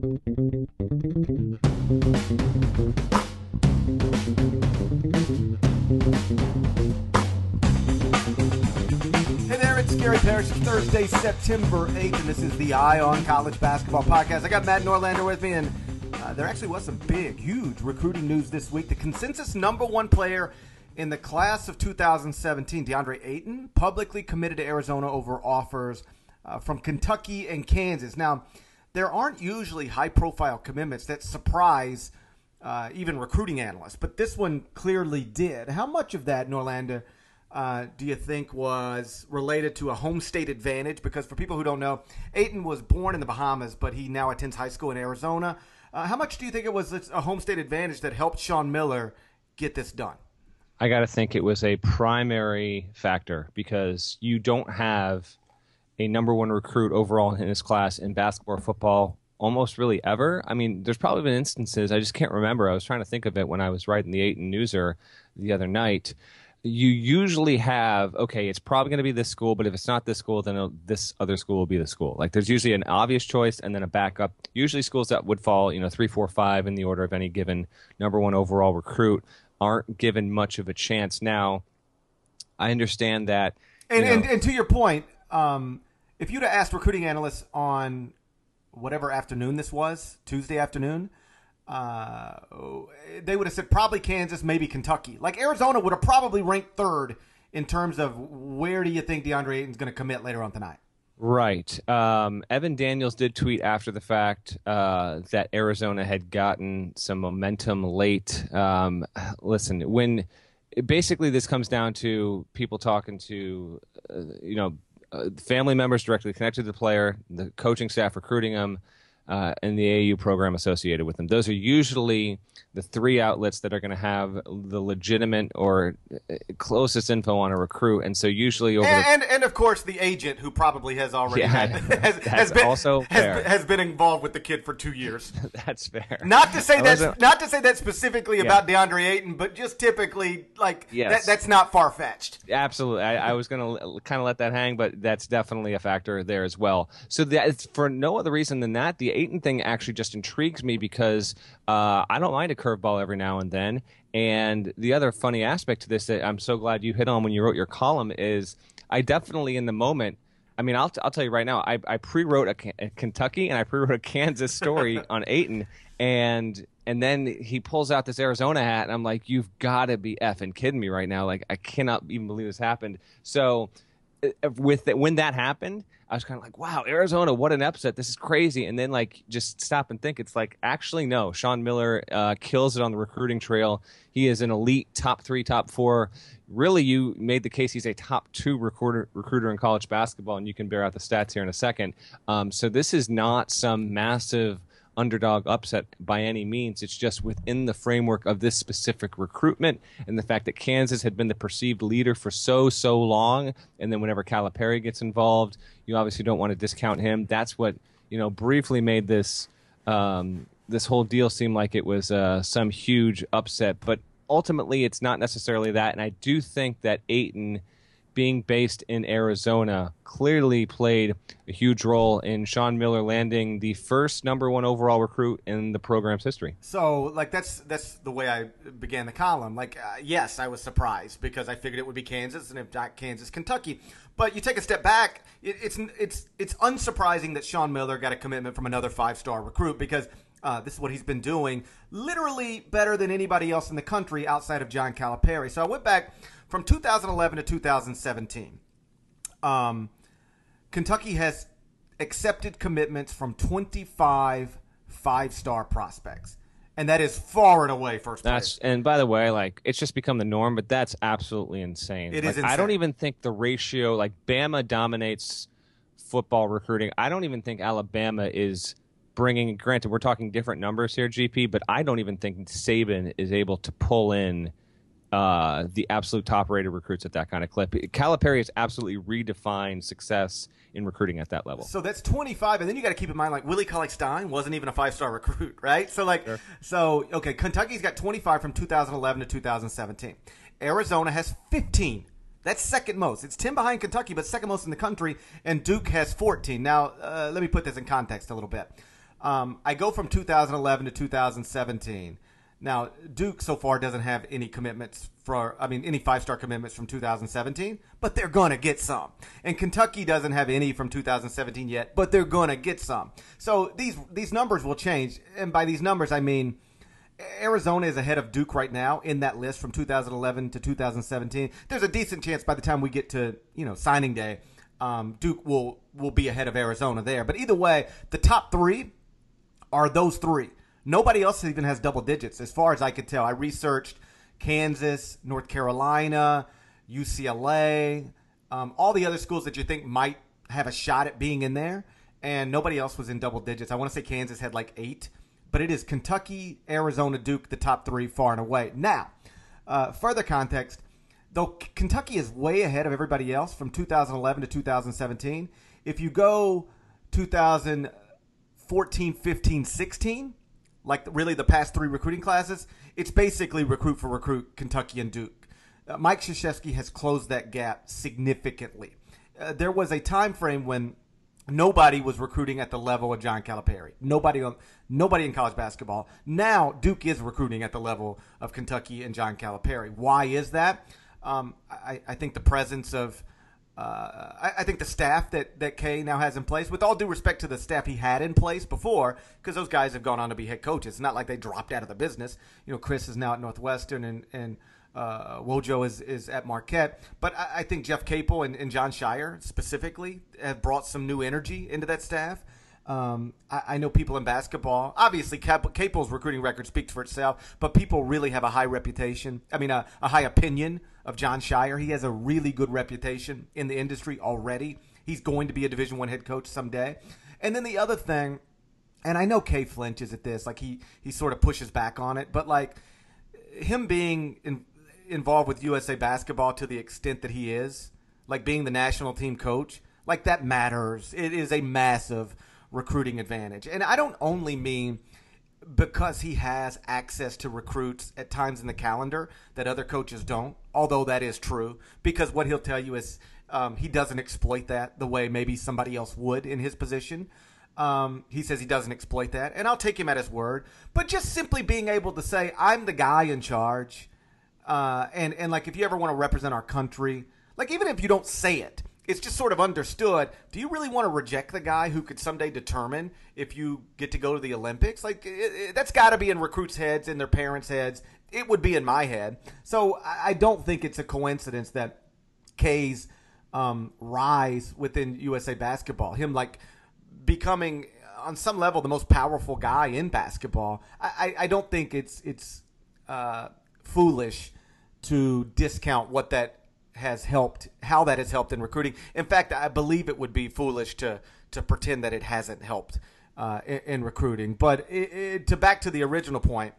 Hey there, it's Gary Parrish. It's Thursday, September 8th, and this is the Eye on College Basketball Podcast. I got Matt Norlander with me, and uh, there actually was some big, huge recruiting news this week. The consensus number one player in the class of 2017, DeAndre Ayton, publicly committed to Arizona over offers uh, from Kentucky and Kansas. Now, there aren't usually high profile commitments that surprise uh, even recruiting analysts, but this one clearly did. How much of that, Norlander? uh, do you think was related to a home state advantage? Because for people who don't know, Ayton was born in the Bahamas, but he now attends high school in Arizona. Uh, how much do you think it was a home state advantage that helped Sean Miller get this done? I got to think it was a primary factor because you don't have a number one recruit overall in his class in basketball or football almost really ever. I mean, there's probably been instances, I just can't remember. I was trying to think of it when I was writing the Ayton Newser the other night you usually have okay it's probably going to be this school but if it's not this school then this other school will be the school like there's usually an obvious choice and then a backup usually schools that would fall you know three four five in the order of any given number one overall recruit aren't given much of a chance now i understand that and, know, and, and, to your point um, if you'd have asked recruiting analysts on whatever afternoon this was tuesday afternoon uh, they would have said probably Kansas, maybe Kentucky. Like Arizona would have probably ranked third in terms of where do you think DeAndre Ayton's going to commit later on tonight. Right. Um, Evan Daniels did tweet after the fact uh, that Arizona had gotten some momentum late. Um, listen, when basically this comes down to people talking to, uh, you know, uh, family members directly connected to the player, the coaching staff recruiting them uh, and the AU program associated with them. Those are usually the three outlets that are going to have the legitimate or uh, closest info on a recruit. And so usually over and, the, and, and of course the agent who probably has already yeah, had, has, has been also has, has, been involved with the kid for two years. that's fair. Not to say that's not to say that specifically yeah. about DeAndre Ayton, but just typically like yes. that, that's not far fetched. Absolutely, I, I was going to kind of let that hang, but that's definitely a factor there as well. So that for no other reason than that, the Ayton thing actually just intrigues me because uh, I don't mind a curveball every now and then. And the other funny aspect to this that I'm so glad you hit on when you wrote your column is I definitely in the moment. I mean, I'll, t- I'll tell you right now. I, I pre-wrote a, a Kentucky and I pre-wrote a Kansas story on Ayton, and and then he pulls out this Arizona hat, and I'm like, you've got to be effing kidding me right now! Like, I cannot even believe this happened. So, with that when that happened, I was kind of like, wow, Arizona, what an upset. This is crazy. And then, like, just stop and think. It's like, actually, no. Sean Miller uh, kills it on the recruiting trail. He is an elite top three, top four. Really, you made the case he's a top two recruiter, recruiter in college basketball, and you can bear out the stats here in a second. Um, so, this is not some massive underdog upset by any means. It's just within the framework of this specific recruitment and the fact that Kansas had been the perceived leader for so, so long. And then whenever Calipari gets involved, you obviously don't want to discount him. That's what, you know, briefly made this. Um, this whole deal seem like it was uh, some huge upset, but ultimately it's not necessarily that. And I do think that Ayton being based in Arizona clearly played a huge role in Sean Miller landing the first number one overall recruit in the program's history. So, like that's that's the way I began the column. Like, uh, yes, I was surprised because I figured it would be Kansas, and if not Kansas, Kentucky. But you take a step back, it, it's it's it's unsurprising that Sean Miller got a commitment from another five star recruit because. Uh, this is what he's been doing, literally better than anybody else in the country outside of John Calipari. So I went back from 2011 to 2017, um, Kentucky has accepted commitments from 25 five star prospects. And that is far and away first that's, place. And by the way, like it's just become the norm, but that's absolutely insane. It like, is insane. I don't even think the ratio, like Bama dominates football recruiting. I don't even think Alabama is bringing. Granted, we're talking different numbers here, GP, but I don't even think Saban is able to pull in uh, the absolute top rated recruits at that kind of clip. Calipari has absolutely redefined success in recruiting at that level. So that's 25, and then you got to keep in mind like Willie Cauley Stein wasn't even a five star recruit, right? So like, sure. so okay, Kentucky's got 25 from 2011 to 2017. Arizona has 15. That's second most. It's 10 behind Kentucky, but second most in the country, and Duke has 14. Now, uh, let me put this in context a little bit. Um, I go from 2011 to 2017. Now, Duke so far doesn't have any commitments for, I mean, any five star commitments from 2017, but they're going to get some. And Kentucky doesn't have any from 2017 yet, but they're going to get some. So these, these numbers will change. And by these numbers, I mean, Arizona is ahead of Duke right now in that list from 2011 to 2017. There's a decent chance by the time we get to, you know, signing day, um, Duke will, will be ahead of Arizona there. But either way, the top three are those three. Nobody else even has double digits, as far as I could tell. I researched Kansas, North Carolina, UCLA, um, all the other schools that you think might have a shot at being in there, and nobody else was in double digits. I want to say Kansas had like eight, but it is Kentucky, Arizona, Duke, the top three far and away. Now, uh, further context, though Kentucky is way ahead of everybody else from 2011 to 2017, if you go 2014, 15, 16, like really the past three recruiting classes, it's basically recruit for recruit Kentucky and Duke. Uh, Mike Krzyzewski has closed that gap significantly. Uh, there was a time frame when nobody was recruiting at the level of John Calipari. Nobody on nobody in college basketball. Now Duke is recruiting at the level of Kentucky and John Calipari. Why is that? Um, I, I think the presence of uh, I, I, think the staff that, that K now has in place, with all due respect to the staff he had in place before, because those guys have gone on to be head coaches. It's not like they dropped out of the business. You know, Chris is now at Northwestern and, and uh, Wojo is, is at Marquette. But I, I think Jeff Capel and, and, Jon Scheyer specifically have brought some new energy into that staff. Um, I, I, know people in basketball. Obviously, Cap- Capel's recruiting record speaks for itself, but people really have a high reputation. I mean, a, a high opinion of Jon Scheyer. He has a really good reputation in the industry already. He's going to be a Division One head coach someday. And then the other thing, and I know K Flinch is at this, like he he sort of pushes back on it, but like him being in, involved with USA basketball to the extent that he is, like being the national team coach, like that matters. It is a massive recruiting advantage. And I don't only mean because he has access to recruits at times in the calendar that other coaches don't, although that is true, because what he'll tell you is um, he doesn't exploit that the way maybe somebody else would in his position. Um, he says he doesn't exploit that, and I'll take him at his word. But just simply being able to say, I'm the guy in charge, uh, and, and like if you ever want to represent our country, like even if you don't say it, it's just sort of understood. Do you really want to reject the guy who could someday determine if you get to go to the Olympics? Like it, it, that's got to be in recruits' heads, in their parents' heads. It would be in my head. So I, I don't think it's a coincidence that K's um, rise within USA basketball, him like becoming on some level the most powerful guy in basketball. I, I, I don't think it's it's uh, foolish to discount what that has helped, how that has helped in recruiting. In fact, I believe it would be foolish to to pretend that it hasn't helped uh, in, in, recruiting. But it, it, to back to the original point,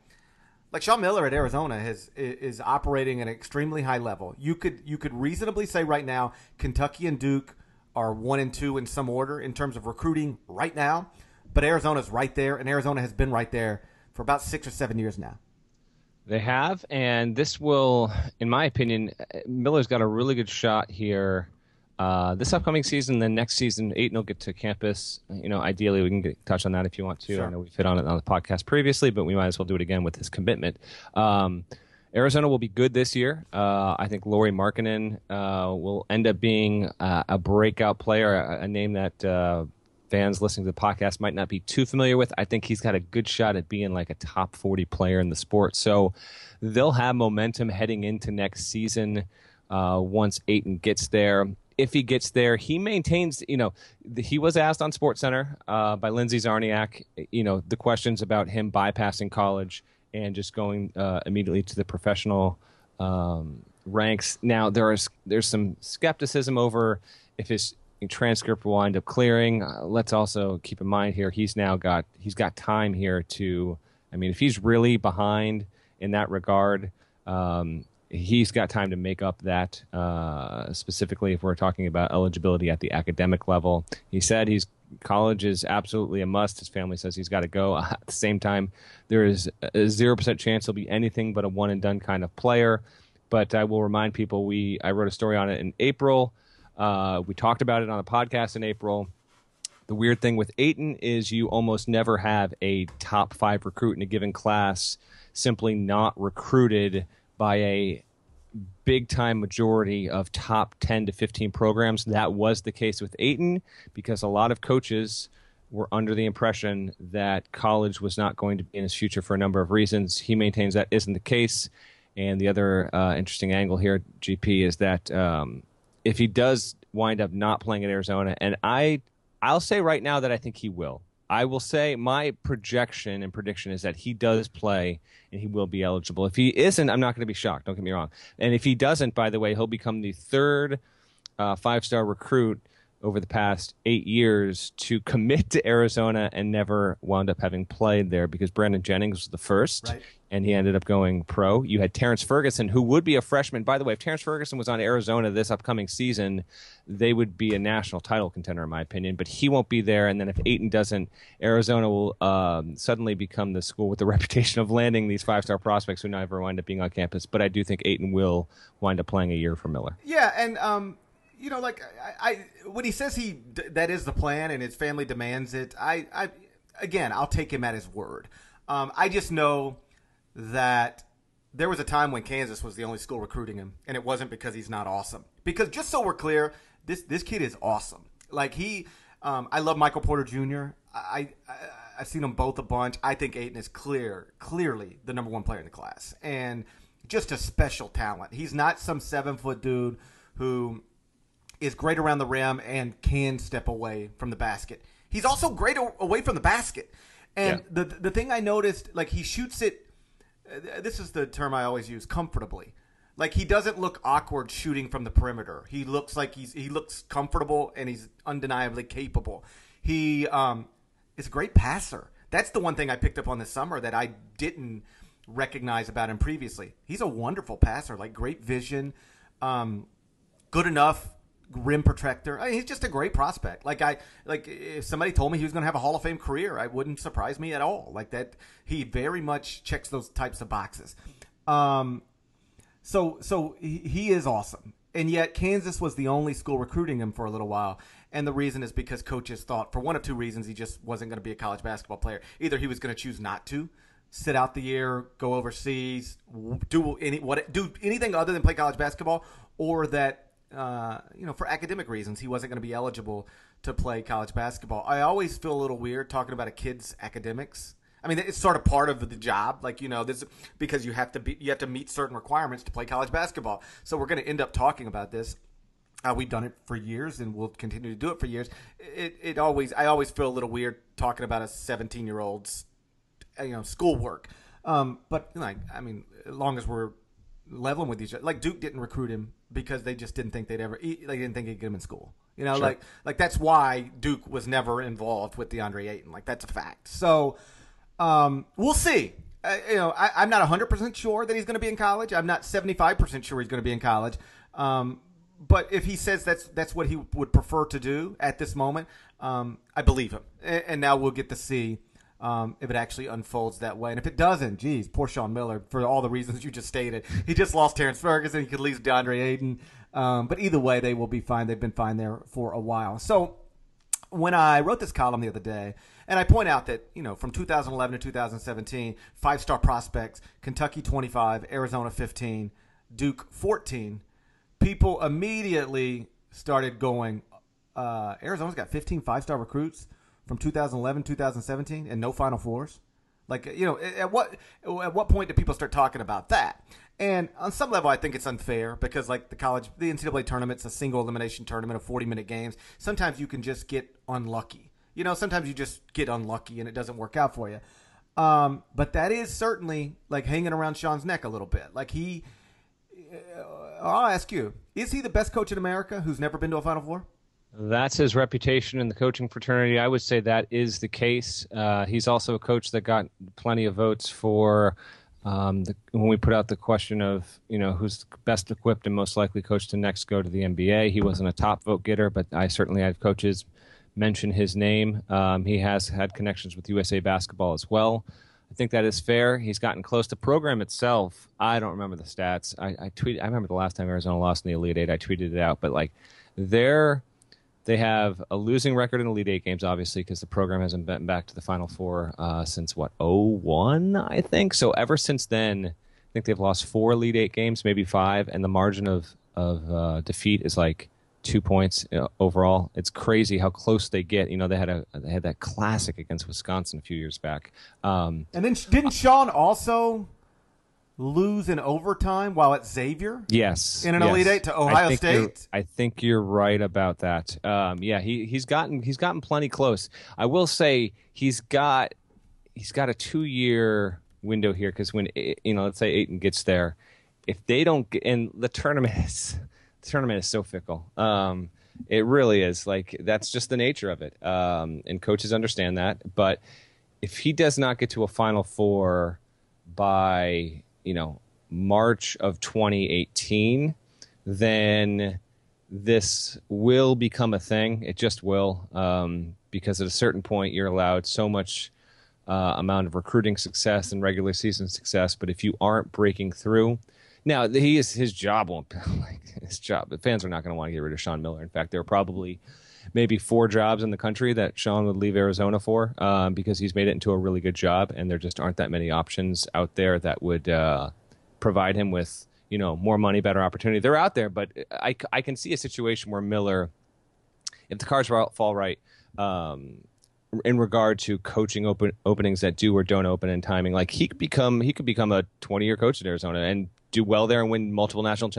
like Sean Miller at Arizona has is operating at an extremely high level. You could you could reasonably say right now Kentucky and Duke are one and two in some order in terms of recruiting right now, but Arizona's right there, and Arizona has been right there for about six or seven years now. They have, and this will, in my opinion, Miller's got a really good shot here. Uh, this upcoming season, then next season, Ayton will get to campus. You know, ideally, we can get, touch on that if you want to. Sure. I know we've hit on it on the podcast previously, but we might as well do it again with his commitment. Um, Arizona will be good this year. Uh, I think Lauri Markkanen uh, will end up being uh, a breakout player, a, a name that uh, fans listening to the podcast might not be too familiar with. I think he's got a good shot at being like a top 40 player in the sport. So they'll have momentum heading into next season uh, once Ayton gets there. If he gets there, he maintains, you know, he was asked on SportsCenter uh, by Lindsay Czarniak, you know, the questions about him bypassing college and just going uh, immediately to the professional um, ranks. Now, there is there's some skepticism over if his transcript will wind up clearing. Uh, let's also keep in mind here he's now got he's got time here to. I mean, if he's really behind in that regard, um, he's got time to make up that. Uh, specifically, if we're talking about eligibility at the academic level, he said he's college is absolutely a must. His family says he's got to go. At the same time, there is a zero percent chance he'll be anything but a one and done kind of player. But I will remind people we I wrote a story on it in April. Uh, we talked about it on the podcast in April. The weird thing with Ayton is you almost never have a top five recruit in a given class simply not recruited by a big time majority of top 10 to 15 programs. That was the case with Ayton because a lot of coaches were under the impression that college was not going to be in his future for a number of reasons. He maintains that isn't the case. And the other uh, interesting angle here, GP, is that um, if he does wind up not playing at Arizona, and I, I'll say right now that I think he will. I will say my projection and prediction is that he does play and he will be eligible. If he isn't, I'm not going to be shocked. Don't get me wrong. And if he doesn't, by the way, he'll become the third uh, five star recruit over the past eight years to commit to Arizona and never wound up having played there because Brandon Jennings was the first. Right and he ended up going pro. You had Terrence Ferguson, who would be a freshman. By the way, if Terrence Ferguson was on Arizona this upcoming season, they would be a national title contender, in my opinion. But he won't be there. And then if Ayton doesn't, Arizona will um, suddenly become the school with the reputation of landing these five star prospects who never wind up being on campus. But I do think Ayton will wind up playing a year for Miller. Yeah, and um, you know, like I, I, when he says he that is the plan and his family demands it, I, I again, I'll take him at his word. Um, I just know that there was a time when Kansas was the only school recruiting him, and it wasn't because he's not awesome. Because just so we're clear, this this kid is awesome. Like he, um, I love Michael Porter Jr. I, I I've seen them both a bunch. I think Ayton is clear, clearly the number one player in the class, and just a special talent. He's not some seven foot dude who is great around the rim and can step away from the basket. He's also great away from the basket. And yeah. the the thing I noticed, like he shoots it this is the term I always use comfortably. Like he doesn't look awkward shooting from the perimeter. He looks like he's he looks comfortable and he's undeniably capable. He um, is a great passer. That's the one thing I picked up on this summer that I didn't recognize about him previously. He's a wonderful passer, like great vision, um, good enough rim protector. I mean, he's just a great prospect. Like I like if somebody told me he was going to have a Hall of Fame career, I wouldn't surprise me at all. Like that, he very much checks those types of boxes. Um, so so he, he is awesome. And yet Kansas was the only school recruiting him for a little while. And the reason is because coaches thought, for one of two reasons, he just wasn't going to be a college basketball player. Either he was going to choose not to, sit out the year, go overseas, do any what do anything other than play college basketball, or that uh, you know, for academic reasons, he wasn't going to be eligible to play college basketball. I always feel a little weird talking about a kid's academics. I mean, it's sort of part of the job, like you know, this because you have to be you have to meet certain requirements to play college basketball. So we're going to end up talking about this. Uh, we've done it for years, and we'll continue to do it for years. It, it always I always feel a little weird talking about a 17 year old's you know schoolwork. Um, but like I mean, as long as we're leveling with each other. Like Duke didn't recruit him because they just didn't think they'd ever. eat, They didn't think he'd get him in school. You know, sure. like like that's why Duke was never involved with DeAndre Ayton. Like that's a fact. So um, we'll see. Uh, you know, I, am not 100 percent sure that he's going to be in college. I'm not 75 percent sure he's going to be in college. Um, but if he says that's that's what he would prefer to do at this moment, um, I believe him. And, and now we'll get to see um, if it actually unfolds that way. And if it doesn't, geez, poor Sean Miller for all the reasons you just stated. He just lost Terrence Ferguson. He could lose DeAndre Ayton. Um, but either way, they will be fine. They've been fine there for a while. So when I wrote this column the other day, and I point out that, you know, from 2011 to 2017, five star prospects, Kentucky 25, Arizona 15, Duke 14, people immediately started going, uh, Arizona's got 15 five star recruits from 2011, 2017, and no Final Fours? Like, you know, at what at what point do people start talking about that? And on some level, I think it's unfair because, like, the college, the NCAA tournament's a single elimination tournament of 40 minute games. Sometimes you can just get unlucky. You know, sometimes you just get unlucky and it doesn't work out for you. Um, but that is certainly like hanging around Sean's neck a little bit. Like he, uh, I'll ask you: Is he the best coach in America who's never been to a Final Four? That's his reputation in the coaching fraternity. I would say that is the case. Uh, he's also a coach that got plenty of votes for um, the, when we put out the question of you know who's best equipped and most likely coach to next go to the NBA. He wasn't a top vote getter, but I certainly had coaches mention his name. Um, he has had connections with USA Basketball as well. I think that is fair. He's gotten close. The program itself, I don't remember the stats. I, I. I remember the last time Arizona lost in the Elite Eight. I tweeted it out, but like their They have a losing record in Elite Eight games, obviously, because the program hasn't been back to the Final Four uh, since what 01, I think. So ever since then, I think they've lost four Elite Eight games, maybe five, and the margin of of uh, defeat is like two points you know, overall. It's crazy how close they get. You know, they had a they had that classic against Wisconsin a few years back. Um, and then didn't Sean also lose in overtime while at Xavier? Yes, in an yes. Elite Eight to Ohio I State. I think you're right about that. Um, yeah, he he's gotten he's gotten plenty close. I will say he's got he's got a two year window here because when you know let's say Ayton gets there, if they don't get and the tournament is the tournament is so fickle. Um, it really is like that's just the nature of it, um, and coaches understand that. But if he does not get to a Final Four by you know March of 2018, then this will become a thing. It just will, um, because at a certain point you're allowed so much uh, amount of recruiting success and regular season success. But if you aren't breaking through, now he is his job won't like his job. The fans are not going to want to get rid of Sean Miller. In fact, they're probably maybe four jobs in the country that Sean would leave Arizona for um, because he's made it into a really good job, and there just aren't that many options out there that would uh, provide him with you know more money, better opportunity. They're out there, but I, I can see a situation where Miller, if the cards fall right. Um, in regard to coaching open openings that do or don't open in timing, like he could become he could become a twenty year coach in Arizona and do well there and win multiple national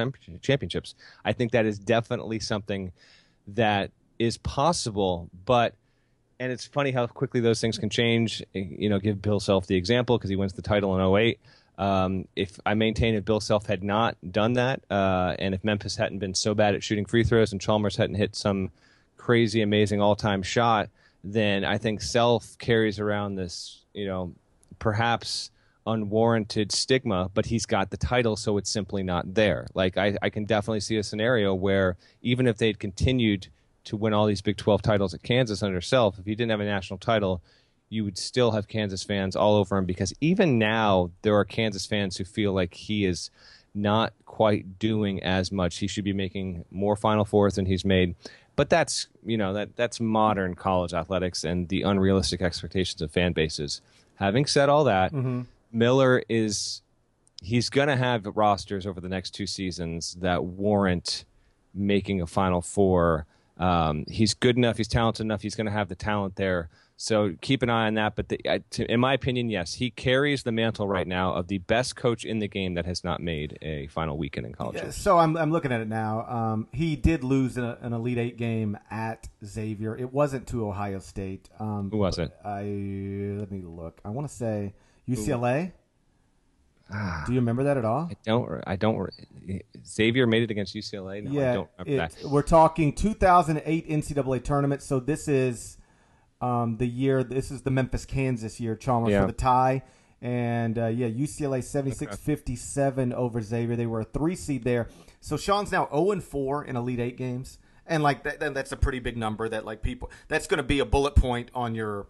championships. I think that is definitely something that is possible, but and it's funny how quickly those things can change. You know, give Bill Self the example because he wins the title in 08. Um, if I maintain if Bill Self had not done that, uh, and if Memphis hadn't been so bad at shooting free throws and Chalmers hadn't hit some crazy, amazing all time shot, then I think Self carries around this, you know, perhaps unwarranted stigma, but he's got the title, so it's simply not there. Like, I, I can definitely see a scenario where even if they'd continued to win all these Big 12 titles at Kansas under Self, if you didn't have a national title, you would still have Kansas fans all over him because even now there are Kansas fans who feel like he is not quite doing as much. He should be making more Final Fours than he's made. But that's you know that that's modern college athletics and the unrealistic expectations of fan bases. Having said all that, mm-hmm. Miller is he's going to have rosters over the next two seasons that warrant making a Final Four. Um, he's good enough. He's talented enough. He's going to have the talent there. So keep an eye on that. But the, in my opinion, yes, he carries the mantle right now of the best coach in the game that has not made a final weekend in college. Yeah, so I'm, I'm looking at it now. Um, he did lose a, an Elite Eight game at Xavier. It wasn't to Ohio State. Um, Who was it? I let me look. I want to say UCLA. Ah, Do you remember that at all? I don't. I don't. Xavier made it against UCLA. No, yeah, I don't remember it, that. we're talking 2008 NCAA tournament. So this is um, the year. This is the Memphis Kansas year. Chalmers Yeah. for the tie, and uh, yeah, UCLA 76-57 over Xavier. They were a three seed there. So Sean's now 0 and 4 in Elite Eight games, and like that- that's a pretty big number. That like people, that's going to be a bullet point on your.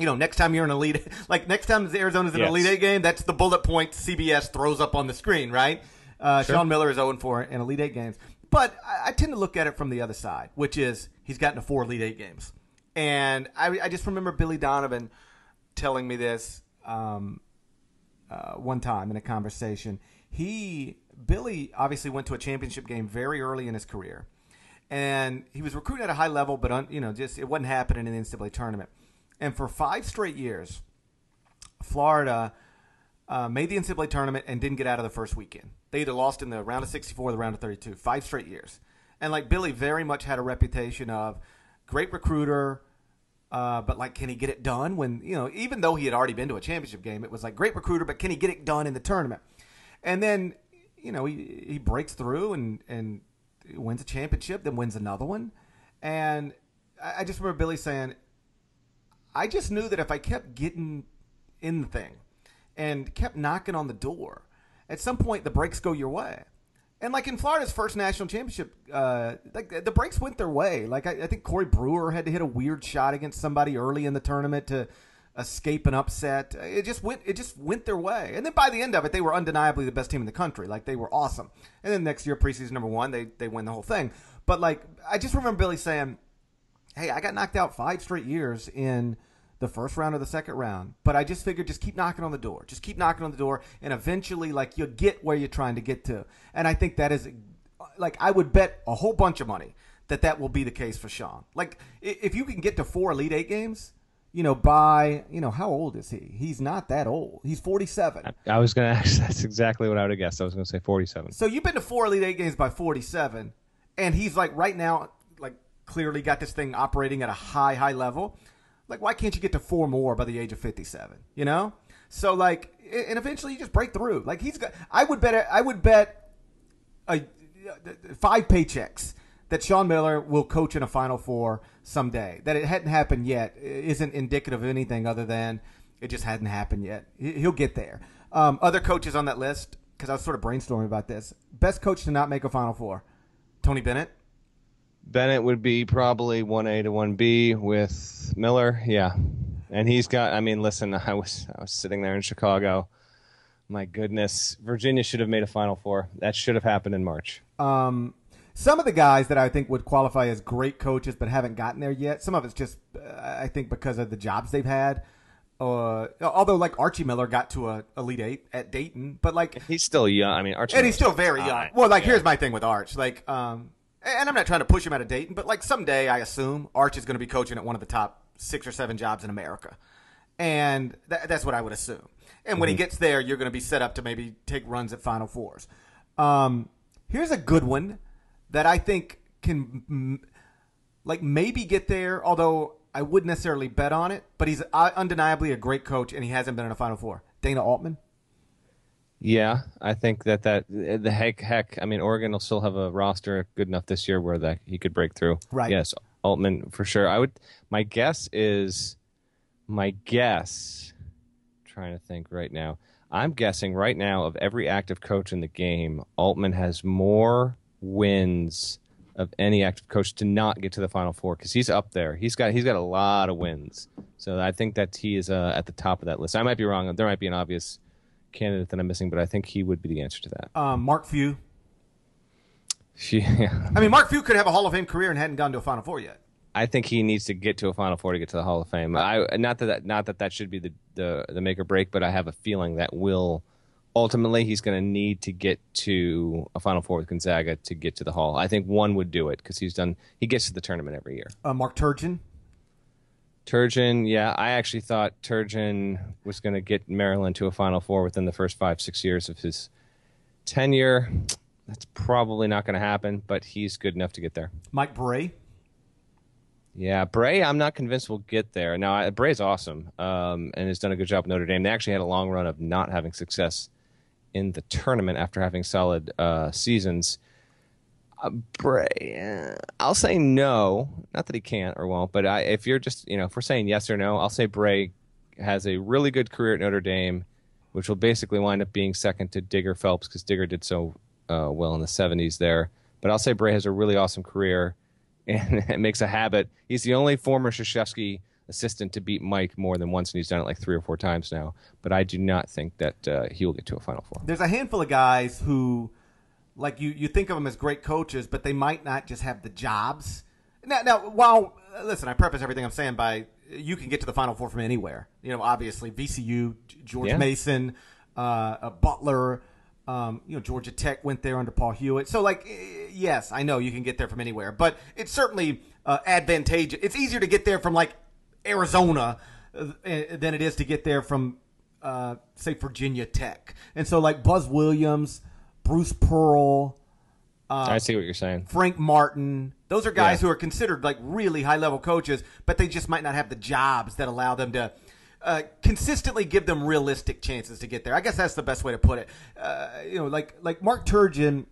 You know, next time you're in Elite, like next time Arizona's in an Yes. Elite Eight game, that's the bullet point CBS throws up on the screen, right? Uh, Sure. Sean Miller is 0 4 in Elite Eight games. But I, I tend to look at it from the other side, which is he's gotten to four Elite Eight games. And I, I just remember Billy Donovan telling me this um, uh, one time in a conversation. He, Billy, obviously went to a championship game very early in his career. And he was recruited at a high level, but, un, you know, just it wasn't happening in the NCAA tournament. And for five straight years, Florida uh, made the NCAA tournament and didn't get out of the first weekend. They either lost in the round of 64 or the round of 32, five straight years. And like Billy very much had a reputation of great recruiter, uh, but like, can he get it done when, you know, even though he had already been to a championship game, it was like great recruiter, but can he get it done in the tournament? And then, you know, he, he breaks through and, and wins a championship, then wins another one. And I, I just remember Billy saying, I just knew that if I kept getting in the thing and kept knocking on the door, at some point the breaks go your way. And like in Florida's first national championship, uh, like the breaks went their way. Like I, I think Corey Brewer had to hit a weird shot against somebody early in the tournament to escape an upset. It just went. It just went their way. And then by the end of it, they were undeniably the best team in the country. Like they were awesome. And then next year, preseason number one, they they win the whole thing. But like I just remember Billy saying, hey, I got knocked out five straight years in the first round or the second round. But I just figured just keep knocking on the door. Just keep knocking on the door and eventually like you'll get where you're trying to get to. And I think that is like I would bet a whole bunch of money that that will be the case for Sean. Like if you can get to four Elite 8 games, you know, by, you know, how old is he? He's not that old. He's 47. I was going to ask, that's exactly what I would have guessed. I was going to say 47. So you've been to four Elite Eight games by 47, and he's like right now, clearly got this thing operating at a high, high level. Like, why can't you get to four more by the age of 57? You know? So like, and eventually you just break through. Like he's got, I would bet, I would bet a, five paychecks that Sean Miller will coach in a Final Four someday. That it hadn't happened yet isn't indicative of anything other than it just hadn't happened yet. He'll get there. Um, other coaches on that list, because I was sort of brainstorming about this. Best coach to not make a Final Four, Tony Bennett. Bennett would be probably one A to one B with Miller. Yeah, and he's got. I mean, listen, I was I was sitting there in Chicago. My goodness, Virginia should have made a Final Four. That should have happened in March. Um, some of the guys that I think would qualify as great coaches but haven't gotten there yet. Some of it's just uh, I think because of the jobs they've had. Uh, although like Archie Miller got to a Elite Eight at Dayton, but like he's still young. I mean, Archie, and he's still very young. Well, like yeah. here's my thing with Arch, like, um, and I'm not trying to push him out of Dayton, but like someday I assume Arch is going to be coaching at one of the top six or seven jobs in America, and th- that's what I would assume. And when mm-hmm. he gets there, you're going to be set up to maybe take runs at Final Fours. Um, here's a good one that I think can like maybe get there, although I wouldn't necessarily bet on it. But he's uh, undeniably a great coach, and he hasn't been in a Final Four. Dana Altman. Yeah, I think that that the heck heck. I mean, Oregon will still have a roster good enough this year where that he could break through. Right. Yes, Altman for sure. I would. My guess is, my guess. Trying to think right now. I'm guessing right now of every active coach in the game, Altman has more wins of any active coach to not get to the final four because he's up there. He's got he's got a lot of wins. So I think that he is uh, at the top of that list. I might be wrong. There might be an obvious candidate that I'm missing, but I think he would be the answer to that. Um, Mark Few. Yeah. I mean, Mark Few could have a Hall of Fame career and hadn't gone to a Final Four yet. I think he needs to get to a Final Four to get to the Hall of Fame. I not that, that not that that should be the, the the make or break, but I have a feeling that will ultimately he's going to need to get to a Final Four with Gonzaga to get to the Hall. I think one would do it because he's done. He gets to the tournament every year. Uh, Mark Turgeon. Turgeon, yeah, I actually thought Turgeon was going to get Maryland to a Final Four within the first five six years of his tenure. That's probably not going to happen, but he's good enough to get there. Mike Brey. Yeah, Brey, I'm not convinced will get there. Now, Brey's awesome um, and has done a good job with Notre Dame. They actually had a long run of not having success in the tournament after having solid uh, seasons. Brey, uh, I'll say no. Not that he can't or won't, but I, if you're just, you know, if we're saying yes or no, I'll say Brey has a really good career at Notre Dame, which will basically wind up being second to Digger Phelps because Digger did so uh, well in the 70s there. But I'll say Brey has a really awesome career and makes a habit. He's the only former Krzyzewski assistant to beat Mike more than once, and he's done it like three or four times now. But I do not think that uh, he will get to a Final Four. There's a handful of guys who, like you, you think of them as great coaches, but they might not just have the jobs. Now, now, while listen, I preface everything I'm saying by you can get to the Final Four from anywhere. You know, obviously VCU, George yeah. Mason, uh, Butler. Um, you know, Georgia Tech went there under Paul Hewitt. So, like, yes, I know you can get there from anywhere, but it's certainly uh, advantageous. It's easier to get there from like Arizona uh, than it is to get there from, uh, say, Virginia Tech. And so, like Buzz Williams, Bruce Pearl. Uh, I see what you're saying. Frank Martin. Those are guys yeah. who are considered like really high level coaches, but they just might not have the jobs that allow them to uh, consistently give them realistic chances to get there. I guess that's the best way to put it. Uh, you know, like like Mark Turgeon,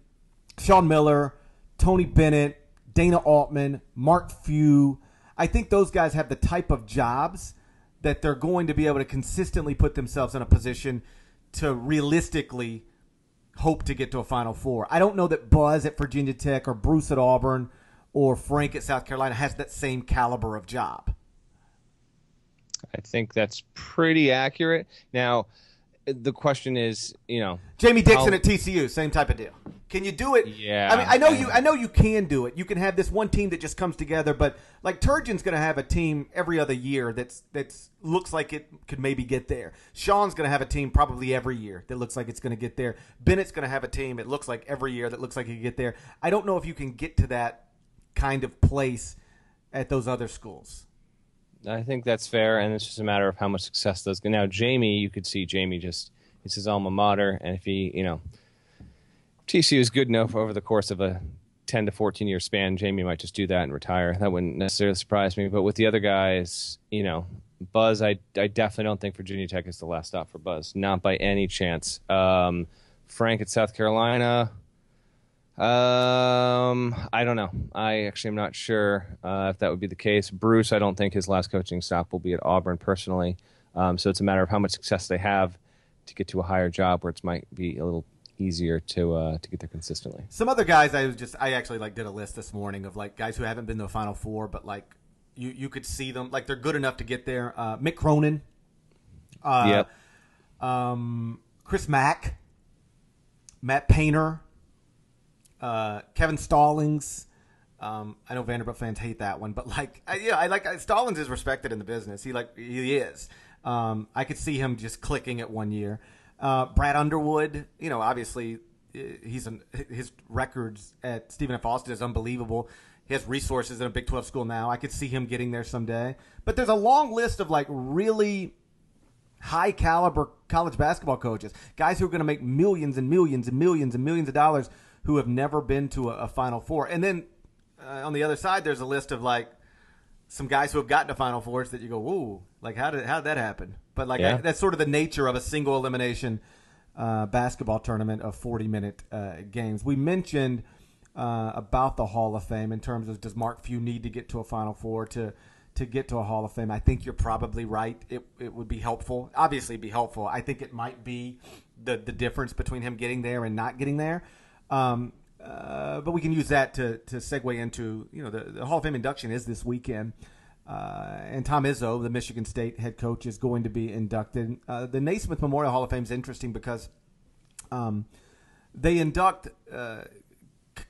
Sean Miller, Tony Bennett, Dana Altman, Mark Few. I think those guys have the type of jobs that they're going to be able to consistently put themselves in a position to realistically hope to get to a Final Four. I don't know that Buzz at Virginia Tech or Bruce at Auburn or Frank at South Carolina has that same caliber of job. I think that's pretty accurate. Now, the question is, you know, Jamie Dixon at TCU, same type of deal. Can you do it? Yeah. I mean, I know you. I know you can do it. You can have this one team that just comes together, but like Turgeon's going to have a team every other year that's that's looks like it could maybe get there. Sean's going to have a team probably every year that looks like it's going to get there. Bennett's going to have a team it looks like every year that looks like it could get there. I don't know if you can get to that kind of place at those other schools. I think that's fair, and it's just a matter of how much success those. Now, Jamie, you could see Jamie just it's his alma mater, and if he, you know, TCU is good enough over the course of a 10 to 14 year span, Jamie might just do that and retire. That wouldn't necessarily surprise me. But with the other guys, you know, Buzz, I, I definitely don't think Virginia Tech is the last stop for Buzz. Not by any chance. Um, Frank at South Carolina. Um, I don't know. I actually am not sure uh, if that would be the case. Bruce, I don't think his last coaching stop will be at Auburn personally. Um, so it's a matter of how much success they have to get to a higher job where it might be a little easier to uh, to get there consistently. Some other guys, I was just I actually like did a list this morning of like guys who haven't been to the Final Four, but like you you could see them like they're good enough to get there. Uh, Mick Cronin, uh, yep. um, Chris Mack, Matt Painter, uh, Kevin Stallings. Um, I know Vanderbilt fans hate that one, but like, I, yeah, I like Stallings is respected in the business. He like he is. Um, I could see him just clicking at one year. Uh, Brad Underwood, you know, obviously uh, he's an, his records at Stephen F. Austin is unbelievable. He has resources in a Big 12 school now. I could see him getting there someday. But there's a long list of like really high caliber college basketball coaches, guys who are going to make millions and millions and millions and millions of dollars who have never been to a, a Final Four. And then uh, on the other side, there's a list of like some guys who have gotten to Final Fours that you go, "Whoa, like how did how did that happen?" But like Yeah. I, that's sort of the nature of a single elimination uh, basketball tournament of 40 minute uh, games. We mentioned uh, about the Hall of Fame in terms of does Mark Few need to get to a Final Four to to get to a Hall of Fame? I think you're probably right. It it would be helpful. Obviously, it'd be helpful. I think it might be the the difference between him getting there and not getting there. Um, uh, but we can use that to, to segue into you know the, the Hall of Fame induction is this weekend, uh, and Tom Izzo, the Michigan State head coach, is going to be inducted. Uh, the Naismith Memorial Hall of Fame is interesting because um, they induct uh,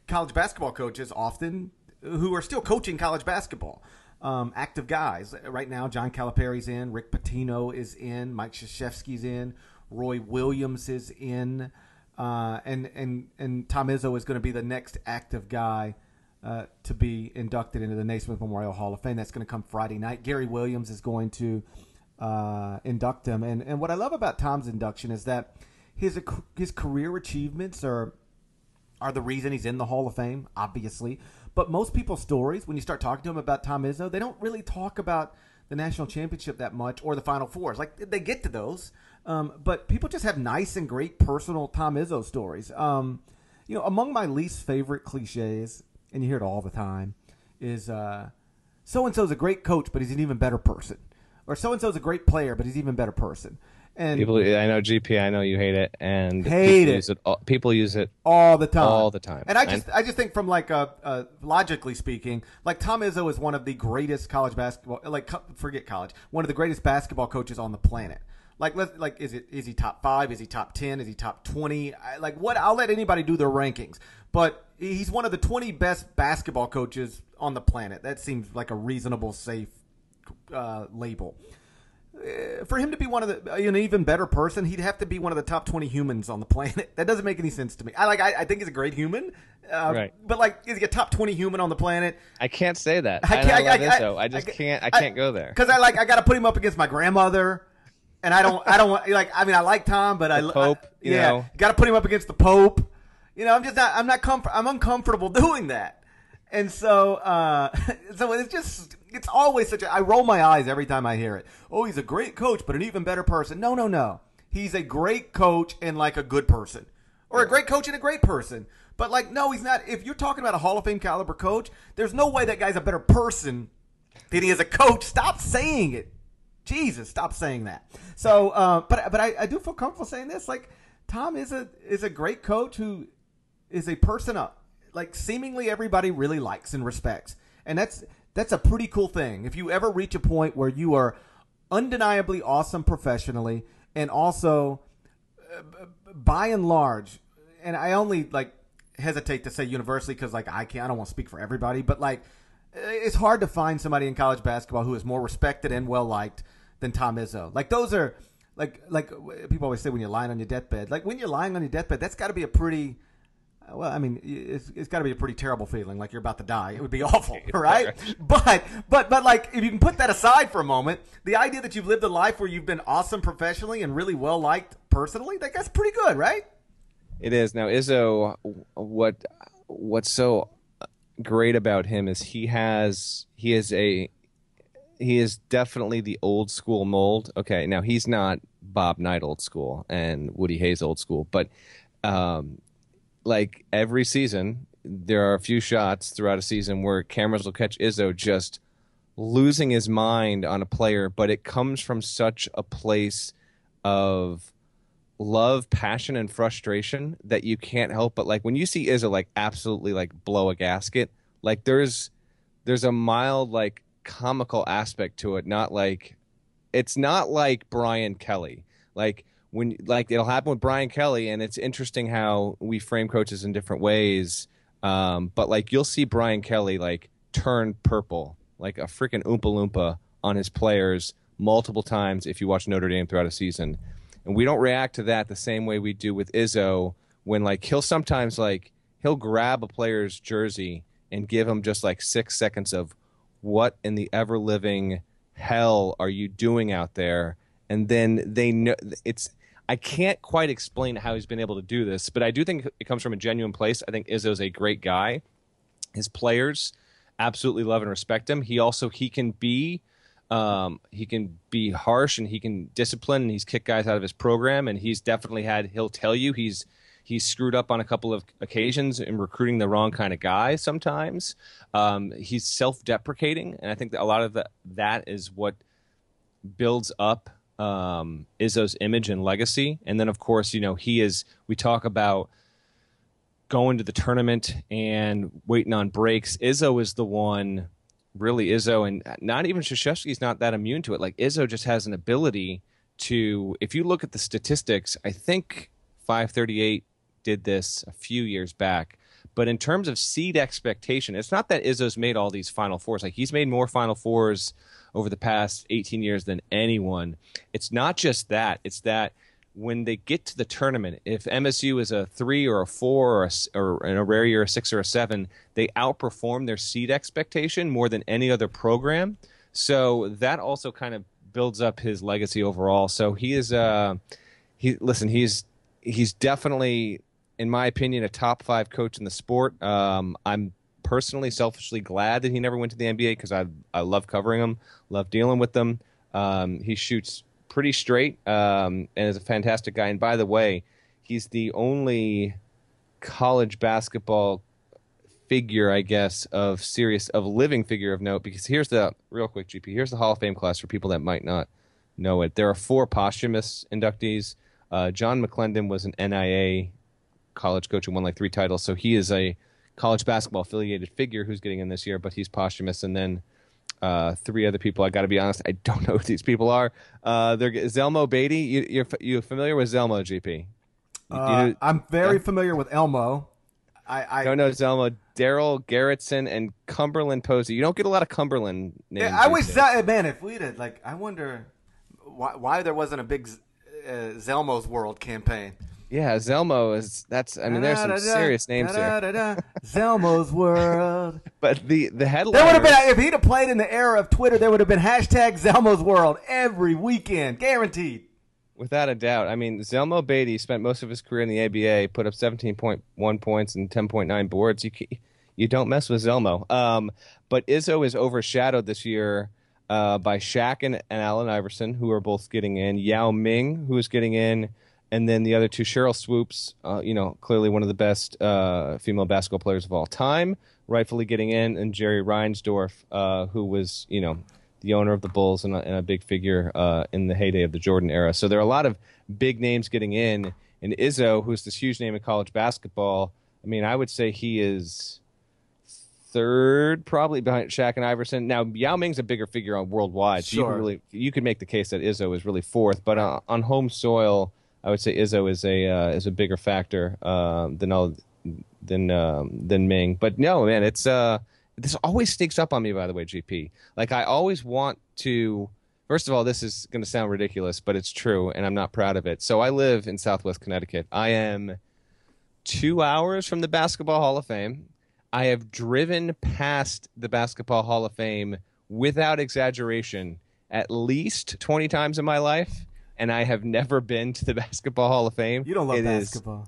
college basketball coaches often who are still coaching college basketball. Um, active guys right now. John Calipari's in. Rick Pitino is in. Mike Krzyzewski's in. Roy Williams is in. Uh, and and and Tom Izzo is going to be the next active guy uh, to be inducted into the Naismith Memorial Hall of Fame. That's going to come Friday night. Gary Williams is going to uh, induct him. And and what I love about Tom's induction is that his his career achievements are are the reason he's in the Hall of Fame, obviously. But most people's stories, when you start talking to them about Tom Izzo, they don't really talk about the national championship that much or the Final Fours. Like they get to those, um, but people just have nice and great personal Tom Izzo stories. Um, you know, among my least favorite cliches, and you hear it all the time, is so and so's a great coach, but he's an even better person, or so and so's a great player, but he's an even better person. And People, I know GP. I know you hate it, and Hate people it. Use it all, people use it. all the time, All the time. And I just, I just think from like, uh, uh, logically speaking, like Tom Izzo is one of the greatest college basketball, like forget college, one of the greatest basketball coaches on the planet. Like, let, like, is it is he top five? Is he top ten? Is he top twenty? Like, what? I'll let anybody do their rankings, but he's one of the twenty best basketball coaches on the planet. That seems like a reasonable, safe uh, label for him to be one of the an even better person, he'd have to be one of the top twenty humans on the planet. That doesn't make any sense to me. I like. I, I think he's a great human, uh, Right. But like, is he a top twenty human on the planet? I can't say that. I can't- I, I- I-. I just can't. I can't go there. Because I like. I got to put him up against my grandmother, and I don't. I don't want like. I mean, I like Tom, but I Pope, I, you yeah, know. got to put him up against the Pope. You know, I'm just not. I'm not comfort. I'm uncomfortable doing that, and so uh, so it's just. It's always such a. I roll my eyes every time I hear it. Oh, he's a great coach, but an even better person. No, no, no. He's a great coach and like a good person, or a great coach and a great person. But like, no, he's not. If you're talking about a Hall of Fame caliber coach, there's no way that guy's a better person than he is a coach. Stop saying it. Jesus, stop saying that. So, uh, but but I, I do feel comfortable saying this. Like, Tom is a is a great coach who is a person up like seemingly everybody really likes and respects, and that's that's a pretty cool thing. If you ever reach a point where you are undeniably awesome professionally, and also uh, by and large, and I only like hesitate to say universally because like I can't, I don't want to speak for everybody, but like it's hard to find somebody in college basketball who is more respected and well liked than Tom Izzo. Like those are like like people always say when you're lying on your deathbed. Like when you're lying on your deathbed, that's got to be a pretty uh, well, I mean, it's, it's got to be a pretty terrible feeling, like you're about to die. It would be awful, right? but, but, but, like, if you can put that aside for a moment, the idea that you've lived a life where you've been awesome professionally and really well liked personally, that, that's pretty good, right? It is now. Izzo, what what's so uh, great about him is he has he is a he is definitely the old school mold. Okay, now he's not Bob Knight old school and Woody Hayes old school, but um, like every season, there are a few shots throughout a season where cameras will catch Izzo just losing his mind on a player, but it comes from such a place of love, passion, and frustration that you can't help but like when you see Izzo like absolutely like blow a gasket, like there's there's a mild like comical aspect to it, not like it's not like Brian Kelly. Like when like it'll happen with Brian Kelly, and it's interesting how we frame coaches in different ways. Um, but like you'll see Brian Kelly like turn purple, like a freaking oompa loompa on his players multiple times if you watch Notre Dame throughout a season. And we don't react to that the same way we do with Izzo when like he'll sometimes like he'll grab a player's jersey and give him just like six seconds of what in the ever living hell are you doing out there? And then they know it's I can't quite explain how he's been able to do this, but I do think it comes from a genuine place. I think Izzo's a great guy. His players absolutely love and respect him. He also he can be um, he can be harsh and he can discipline and he's kicked guys out of his program and he's definitely had he'll tell you he's he's screwed up on a couple of occasions in recruiting the wrong kind of guy sometimes. Um, he's self-deprecating and I think that a lot of the, that is what builds up um, Izzo's image and legacy. And then, of course, you know, he is, we talk about going to the tournament and waiting on breaks. Izzo is the one, really, Izzo, and not even Krzyzewski's not that immune to it. Like, Izzo just has an ability to, if you look at the statistics, I think 538 did this a few years back. But in terms of seed expectation, it's not that Izzo's made all these Final Fours. Like, he's made more Final Fours over the past 18 years than anyone. It's not just that, it's that when they get to the tournament, if MSU is a three or a four or, a, or in a rare year a six or a seven, they outperform their seed expectation more than any other program. So that also kind of builds up his legacy overall. So he is, uh, he listen, he's he's definitely, in my opinion, a top five coach in the sport. Um, I'm personally, selfishly glad that he never went to the NBA because I I love covering him, love dealing with them. Um, he shoots pretty straight um, and is a fantastic guy. And by the way, he's the only college basketball figure, I guess, of serious of living figure of note. Because here's the real quick GP. Here's the Hall of Fame class for people that might not know it. There are four posthumous inductees. Uh, John McLendon was an NAIA college coach and won like three titles, so he is a college basketball affiliated figure who's getting in this year, but he's posthumous. And then uh, three other people. I got to be honest, I don't know who these people are. Uh, they're Zelmo Beatty. You, you're you familiar with Zelmo GP? Uh, I'm very yeah. familiar with Elmo. I, I don't know Zelmo, Darell Garretson, and Cumberland Posey. You don't get a lot of Cumberland names. Yeah, I wish that man. If we did, like, I wonder why, why there wasn't a big uh, Zelmo's World campaign. Yeah, Zelmo is that's. I mean, there's some serious names here. Zelmo's World. But the the headline. There would have been if he'd have played in the era of Twitter. There would have been hashtag Zelmo's World every weekend, guaranteed. Without a doubt. I mean, Zelmo Beatty spent most of his career in the ABA, put up 17.1 points and 10.9 boards. You you don't mess with Zelmo. Um, but Izzo is overshadowed this year uh, by Shaq and, and Allen Iverson, who are both getting in. Yao Ming, who is getting in and then the other two, Sheryl Swoopes, uh, you know, clearly one of the best uh, female basketball players of all time, rightfully getting in, and Jerry Reinsdorf, uh, who was, you know, the owner of the Bulls and a, and a big figure uh, in the heyday of the Jordan era. So there are a lot of big names getting in, and Izzo, who's this huge name in college basketball. I mean, I would say he is third, probably behind Shaq and Iverson. Now Yao Ming's a bigger figure on worldwide, so sure. you really you could make the case that Izzo is really fourth, but uh, on home soil I would say Izzo is a uh, is a bigger factor um, than all than um, than Ming. But no, man, it's uh, this always sneaks up on me. By the way, GP. Like I always want to. First of all, this is going to sound ridiculous, but it's true, and I'm not proud of it. So I live in Southwest Connecticut. I am two hours from the Basketball Hall of Fame. I have driven past the Basketball Hall of Fame without exaggeration at least 20 times in my life, and I have never been to the Basketball Hall of Fame. You don't love it basketball.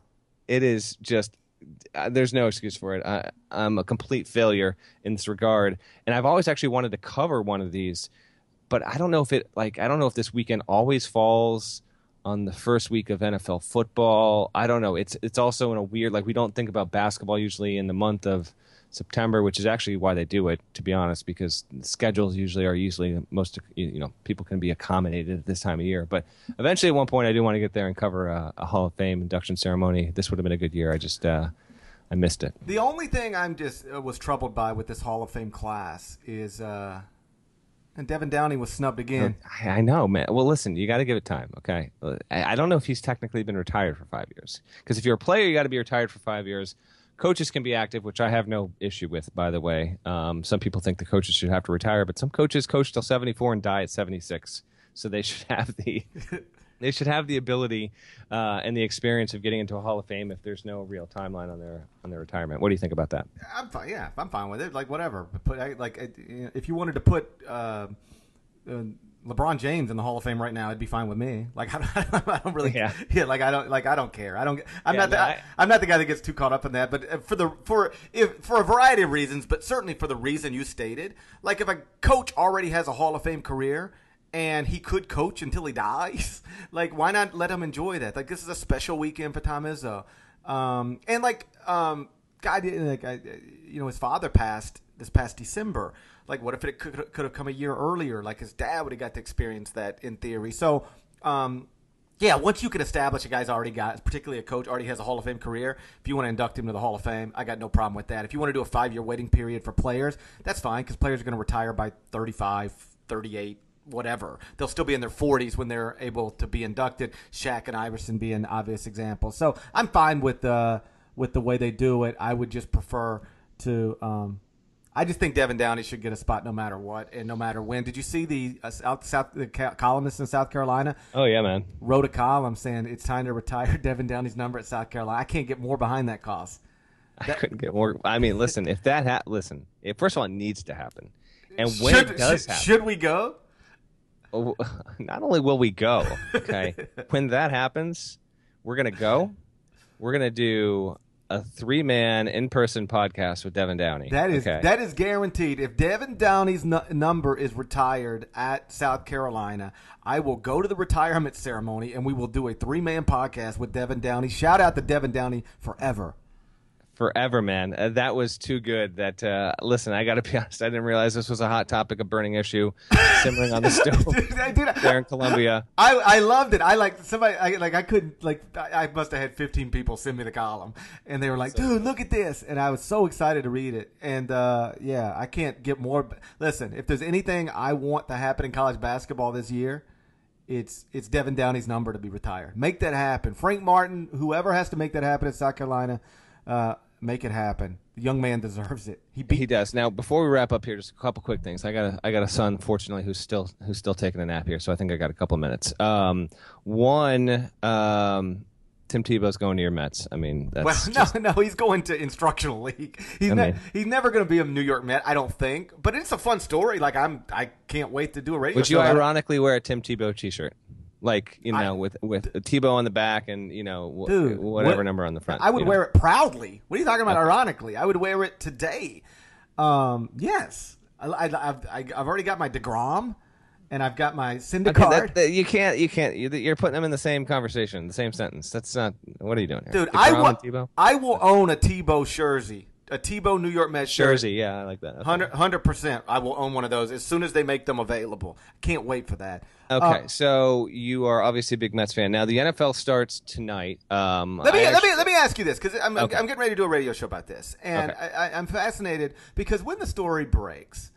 Is, it is just uh, there's no excuse for it. I, I'm a complete failure in this regard, and I've always actually wanted to cover one of these, but I don't know if it like I don't know if this weekend always falls on the first week of NFL football. I don't know. It's it's also in a weird like we don't think about basketball usually in the month of September, which is actually why they do it, to be honest, because schedules usually are usually most you know people can be accommodated at this time of year. But eventually, at one point, I do want to get there and cover a, a Hall of Fame induction ceremony. This would have been a good year. I just uh, I missed it. The only thing I'm just uh, was troubled by with this Hall of Fame class is. Uh, and Devan Downey was snubbed again. I know, man. Well, listen, you got to give it time, okay? I don't know if he's technically been retired for five years. Because if you're a player, you got to be retired for five years coaches can be active, which I have no issue with, by the way. Um, some people think the coaches should have to retire, but some coaches coach till 74 and die at 76. So they should have the they should have the ability uh, and the experience of getting into a Hall of Fame if there's no real timeline on their on their retirement. What do you think about that? I'm fine. Yeah, I'm fine with it. Like whatever. Put like if you wanted to put. Uh, uh, LeBron James in the Hall of Fame right now, it'd be fine with me. Like I, I don't really, yeah. yeah. like I don't, like I don't care. I don't. I'm yeah, not. No, the, I, I'm not the guy that gets too caught up in that. But for the for if for a variety of reasons, but certainly for the reason you stated, like if a coach already has a Hall of Fame career and he could coach until he dies, like why not let him enjoy that? Like this is a special weekend for Tom Izzo, um, and like um, guy, like I, you know, his father passed this past December. Like, what if it could, could have come a year earlier? Like, his dad would have got to experience that in theory. So, um, yeah, once you can establish a guy's already got, particularly a coach, already has a Hall of Fame career, if you want to induct him to the Hall of Fame, I got no problem with that. If you want to do a five year waiting period for players, that's fine because players are going to retire by 35, 38, whatever. They'll still be in their 40s when they're able to be inducted. Shaq and Iverson being obvious examples. So I'm fine with the, uh, with the way they do it. I would just prefer to. Um, I just think Devan Downey should get a spot no matter what and no matter when. Did you see the uh, South, South the columnist in South Carolina? Oh yeah, man. Wrote a column saying it's time to retire Devan Downey's number at South Carolina. I can't get more behind that cause. That, I couldn't get more. I mean, listen, if that ha- listen, if, first of all, it needs to happen, and when should, it does should, happen, should we go? Oh, not only will we go, okay, when that happens, we're gonna go. We're gonna do a three man in person podcast with Devan Downey. That is okay. that is guaranteed. If Devan Downey's number is retired at South Carolina, I will go to the retirement ceremony and we will do a three man podcast with Devan Downey. Shout out to Devan Downey forever forever, man. Uh, that was too good. That uh, listen, I got to be honest. I didn't realize this was a hot topic, a burning issue, simmering on the stove there in Columbia. I, I loved it. I like somebody. I, like I couldn't like I, I must have had 15 people send me the column, and they were like, so, "Dude, look at this!" And I was so excited to read it. And uh, yeah, I can't get more. Listen, if there's anything I want to happen in college basketball this year it's it's Devan Downey's number to be retired. Make that happen. Frank Martin, whoever has to make that happen at South Carolina, uh, Make it happen. The young man deserves it. He beat- he does. Now, before we wrap up here, just a couple quick things. I got a I got a son, fortunately, who's still who's still taking a nap here, so I think I got a couple minutes. Um, one, um, Tim Tebow's going to your Mets. I mean, well, no, just... no, he's going to instructional league. He's ne- he's never going to be a New York Met, I don't think. But it's a fun story. Like I'm, I can't wait to do a radio. Would you ironically wear a Tim Tebow T-shirt? Like you know, I, with with Tebow on the back and you know dude, whatever what, number on the front. I would you know? wear it proudly. What are you talking about? Ironically, I would wear it today. Um, yes, I, have I've already got my Degrom, and I've got my Syndergaard. Okay, that, that, you can't, you can't. You're putting them in the same conversation, the same sentence. That's not. What are you doing here? Dude, I will. I will own a Tebow jersey a Tebow New York Mets jersey. Yeah, I like that. Hundred percent. I will own one of those as soon as they make them available. Can't wait for that. Okay, uh, so you are obviously a big Mets fan. Now the NFL starts tonight. Um, let me let me let me ask you this because I'm, okay. I'm getting ready to do a radio show about this, and okay. I, am fascinated because when the story breaks.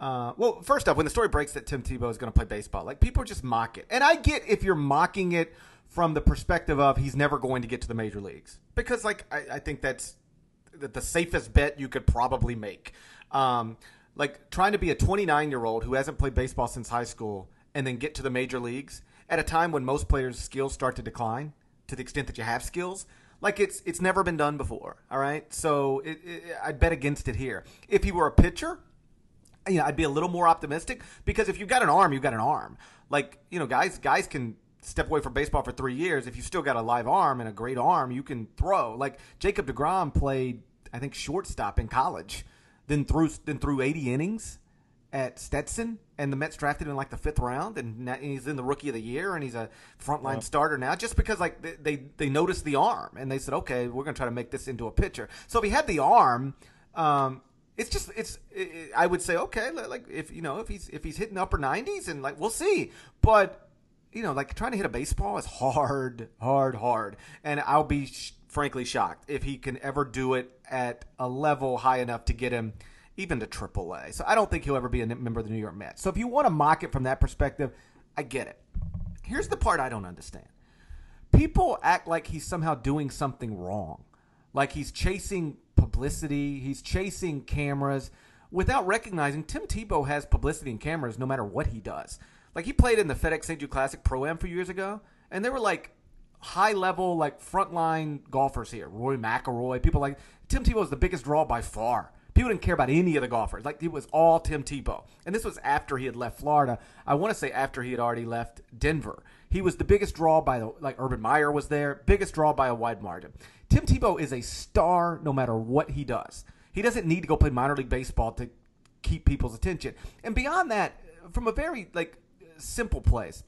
Uh, well, first off, when the story breaks that Tim Tebow is going to play baseball, like people just mock it, and I get if you're mocking it from the perspective of he's never going to get to the major leagues because, like, I, I think that's the safest bet you could probably make. Um, like trying to be a 29 year old who hasn't played baseball since high school and then get to the major leagues at a time when most players' skills start to decline to the extent that you have skills. Like it's it's never been done before. All right, so it, it, I'd bet against it here. If he were a pitcher, you know, I'd be a little more optimistic because if you've got an arm, you've got an arm. Like you know, guys guys can step away from baseball for three years. If you've still got a live arm and a great arm, you can throw. Like Jacob Degrom played, I think shortstop in college, then threw then threw 80 innings at Stetson, and the Mets drafted him in like the fifth round, and he's in the Rookie of the Year, and he's a frontline starter now, just because like they, they, they noticed the arm, and they said, okay, we're going to try to make this into a pitcher. So if he had the arm, um, it's just it's it, I would say okay, like if you know if he's if he's hitting upper 90s, and like we'll see, but you know like trying to hit a baseball is hard, hard, hard, and I'll be sh- frankly shocked if he can ever do it at a level high enough to get him even to AAA. So I don't think he'll ever be a member of the New York Mets. So if you want to mock it from that perspective, I get it. Here's the part I don't understand. People act like he's somehow doing something wrong. Like he's chasing publicity, he's chasing cameras without recognizing Tim Tebow has publicity and cameras no matter what he does. Like he played in the FedEx St. Jude Classic Pro Am a few years ago, and there were like high level, like frontline golfers here. Rory McIlroy, people like Tim Tebow was the biggest draw by far. People didn't care about any of the golfers. Like it was all Tim Tebow. And this was after he had left Florida. I want to say after he had already left Denver. He was the biggest draw by the like Urban Meyer was there, biggest draw by a wide margin. Tim Tebow is a star no matter what he does. He doesn't need to go play minor league baseball to keep people's attention. And beyond that, from a very like simple place,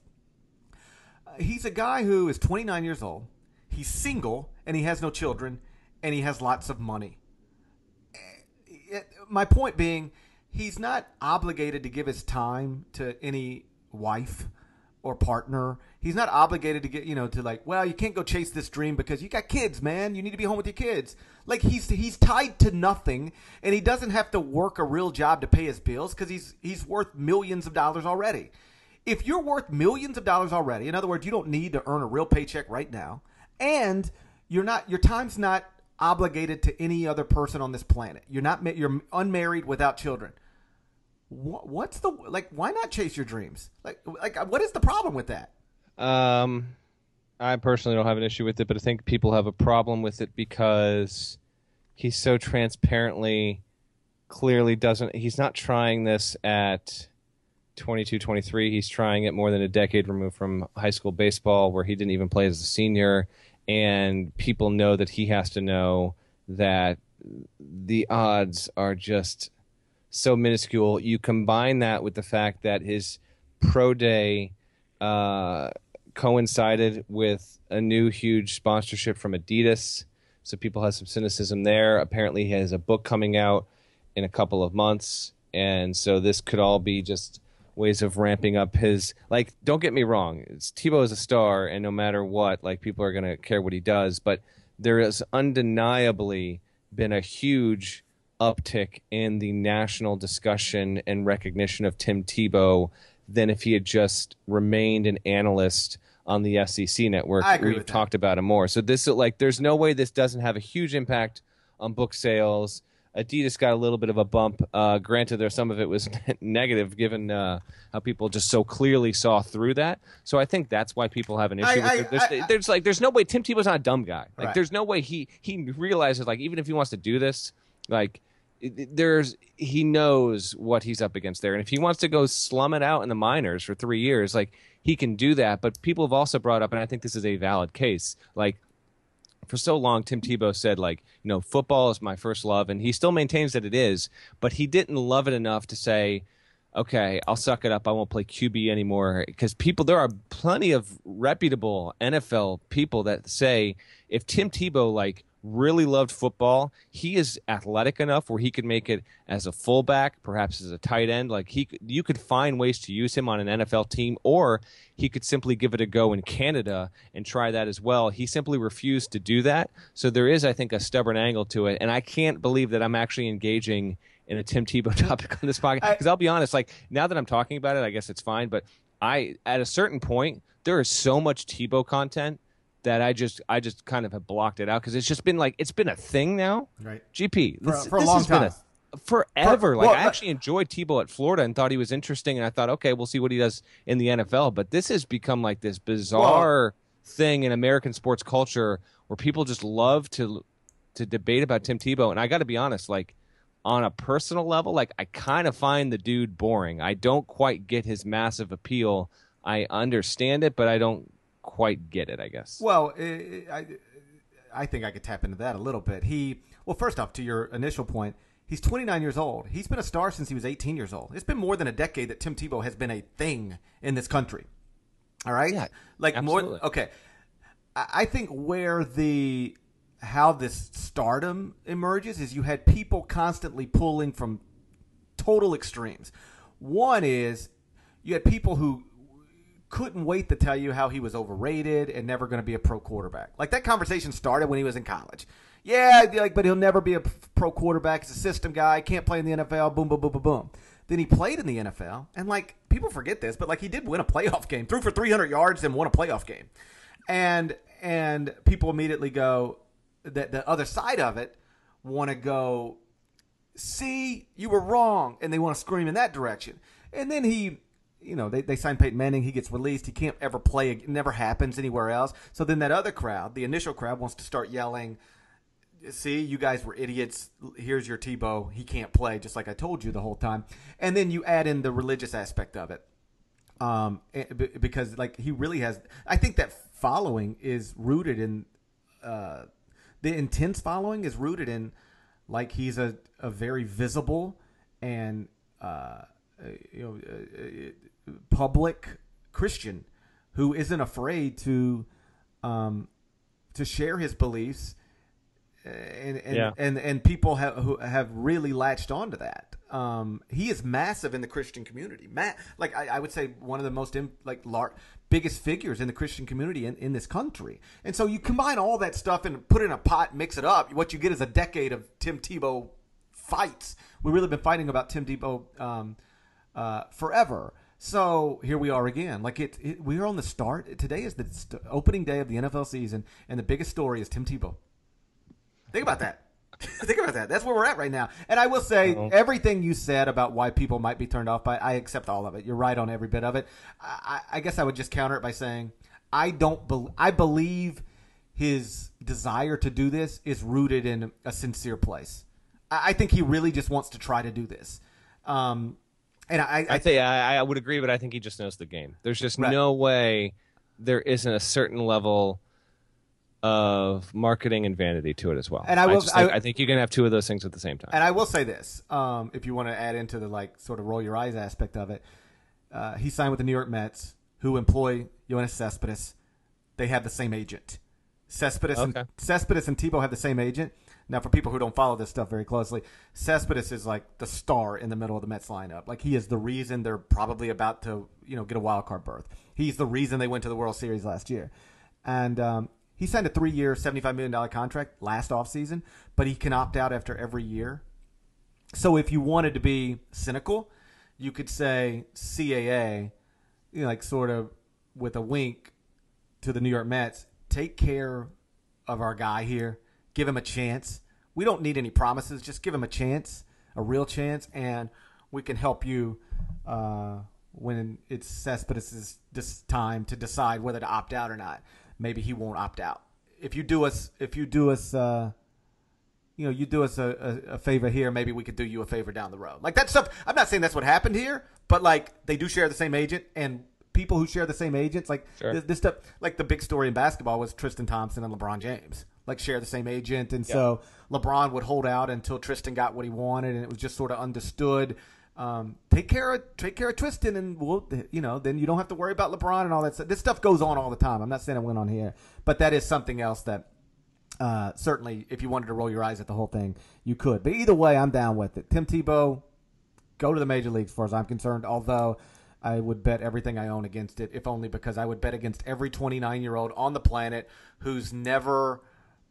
uh, he's a guy who is 29 years old. He's single and he has no children and he has lots of money my point being, he's not obligated to give his time to any wife or partner. He's not obligated to get, you know, to like, well, you can't go chase this dream because you got kids, man. You need to be home with your kids. Like he's he's tied to nothing and he doesn't have to work a real job to pay his bills cuz he's he's worth millions of dollars already. If you're worth millions of dollars already, in other words, you don't need to earn a real paycheck right now, and you're not your time's not obligated to any other person on this planet. You're not you're unmarried without children. What's the like? Why not chase your dreams? Like, like what is the problem with that? Um, I personally don't have an issue with it, but I think people have a problem with it because he's so transparently, clearly doesn't. He's not trying this at 22, 23. He's trying it more than a decade removed from high school baseball, where he didn't even play as a senior and people know that he has to know that the odds are just so minuscule. You combine that with the fact that his pro day uh, coincided with a new huge sponsorship from Adidas, so people have some cynicism there. Apparently, he has a book coming out in a couple of months, and so this could all be just ways of ramping up his like don't get me wrong it's, Tebow is a star and no matter what like people are going to care what he does but there has undeniably been a huge uptick in the national discussion and recognition of Tim Tebow than if he had just remained an analyst on the SEC network. We've talked about him more. So this like there's no way this doesn't have a huge impact on book sales Adidas got a little bit of a bump. Uh, granted, there some of it was negative, given uh, how people just so clearly saw through that. So I think that's why people have an issue I, with it. There's, I, there's, like there's no way Tim Tebow's not a dumb guy. Like right. there's no way he he realizes like even if he wants to do this, like there's he knows what he's up against there, and if he wants to go slum it out in the minors for three years, like he can do that. But people have also brought up, and I think this is a valid case, like for so long, Tim Tebow said, like, you know, football is my first love, and he still maintains that it is, but he didn't love it enough to say, okay, I'll suck it up. I won't play QB anymore. Because people, there are plenty of reputable NFL people that say if Tim Tebow, like, really loved football. He is athletic enough where he could make it as a fullback, perhaps as a tight end. Like he, you could find ways to use him on an NFL team, or he could simply give it a go in Canada and try that as well. He simply refused to do that. So there is, I think, a stubborn angle to it, and I can't believe that I'm actually engaging in a Tim Tebow topic on this podcast because I'll be honest. Like now that I'm talking about it, I guess it's fine, but I at a certain point there is so much Tebow content that I just I just kind of have blocked it out because it's just been like it's been a thing now. Right. GP For- this, for a this long has been time. a- forever. For- like well, I uh, actually enjoyed Tebow at Florida and thought he was interesting, and I thought, okay, we'll see what he does in the NFL. But this has become like this bizarre thing in American sports culture where people just love to to debate about Tim Tebow. And I got to be honest, like on a personal level, like I kind of find the dude boring. I don't quite get his massive appeal. I understand it, but I don't quite get it. I guess. Well, I, I, I think I could tap into that a little bit. He, well, first off, to your initial point, he's 29 years old. He's been a star since he was 18 years old. It's been more than a decade that Tim Tebow has been a thing in this country. All right, Yeah, like absolutely. more. Okay, I, I think where the how this stardom emerges is you had people constantly pulling from total extremes. One is you had people who couldn't wait to tell you how he was overrated and never going to be a pro quarterback. Like that conversation started when he was in college. Yeah, like, but he'll never be a pro quarterback. He's a system guy. Can't play in the NFL. Boom, boom, boom, boom, boom. Then he played in the NFL, and like people forget this, but like he did win a playoff game, threw for 300 yards, and won a playoff game. And and people immediately go that the other side of it want to go see, you were wrong, and they want to scream in that direction. And then he, you know, they, they sign Peyton Manning, he gets released, he can't ever play, it never happens anywhere else. So then that other crowd, the initial crowd, wants to start yelling, see, you guys were idiots. Here's your Tebow. He can't play, just like I told you the whole time. And then you add in the religious aspect of it. Um, eh, because like he really has, I think that following is rooted in, uh, the intense following is rooted in, like he's a, a very visible and, uh, uh, you know, uh, public Christian who isn't afraid to, um, to share his beliefs and and, Yeah. and and people have who have really latched onto that. Um, he is massive in the Christian community. Matt, like I, I would say, one of the most like lar- biggest figures in the Christian community in, in this country. And so you combine all that stuff and put it in a pot, mix it up. What you get is a decade of Tim Tebow fights. We've really been fighting about Tim Tebow um, uh, forever. So here we are again. Like it, it, we are on the start. Today is the st- opening day of the NFL season, and the biggest story is Tim Tebow. Think about that. Think about that. That's where we're at right now. And I will say, everything you said about why people might be turned off by, I accept all of it. You're right on every bit of it. I, I I guess I would just counter it by saying, I don't. Be, I believe his desire to do this is rooted in a sincere place. I, I think he really just wants to try to do this. Um, and I, I, I think I, I would agree, but I think he just knows the game. There's just Right. no way there isn't a certain level of marketing and vanity to it as well. And I will- just think, I- I, think you can have two of those things at the same time. And I will say this, um, if you want to add into the like sort of roll your eyes aspect of it, uh, he signed with the New York Mets, who employ Yoenis Cespedes. They have the same agent. Cespedes, and, Okay. Cespedes and Tebow have the same agent. Now, for people who don't follow this stuff very closely, Cespedes is like the star in the middle of the Mets lineup. Like he is the reason they're probably about to, you know, get a wild card berth. He's the reason they went to the World Series last year, and um, he signed a three-year, seventy-five million dollar contract last offseason, but he can opt out after every year. So if you wanted to be cynical, you could say CAA, you know, like sort of with a wink to the New York Mets, take care of our guy here, give him a chance. We don't need any promises, just give him a chance, a real chance, and we can help you uh, when it's Cespedes' this time to decide whether to opt out or not. Maybe he won't opt out. If you do us, if you do us. Uh, you know, you do us a, a, a favor here, maybe we could do you a favor down the road. Like that stuff. I'm not saying that's what happened here, but like they do share the same agent, and people who share the same agents, like Sure. this, this stuff, like the big story in basketball was Tristan Thompson and LeBron James, like share the same agent, and so LeBron would hold out until Tristan got what he wanted, and it was just sort of understood. Um, take care of take care of Tristan, and we'll, you know, then you don't have to worry about LeBron and all that stuff. This stuff goes on all the time. I'm not saying it went on here, but that is something else that uh, certainly, if you wanted to roll your eyes at the whole thing, you could. But either way, I'm down with it. Tim Tebow, go to the major leagues, as far as I'm concerned. Although I would bet everything I own against it, if only because I would bet against every 29 year old on the planet who's never.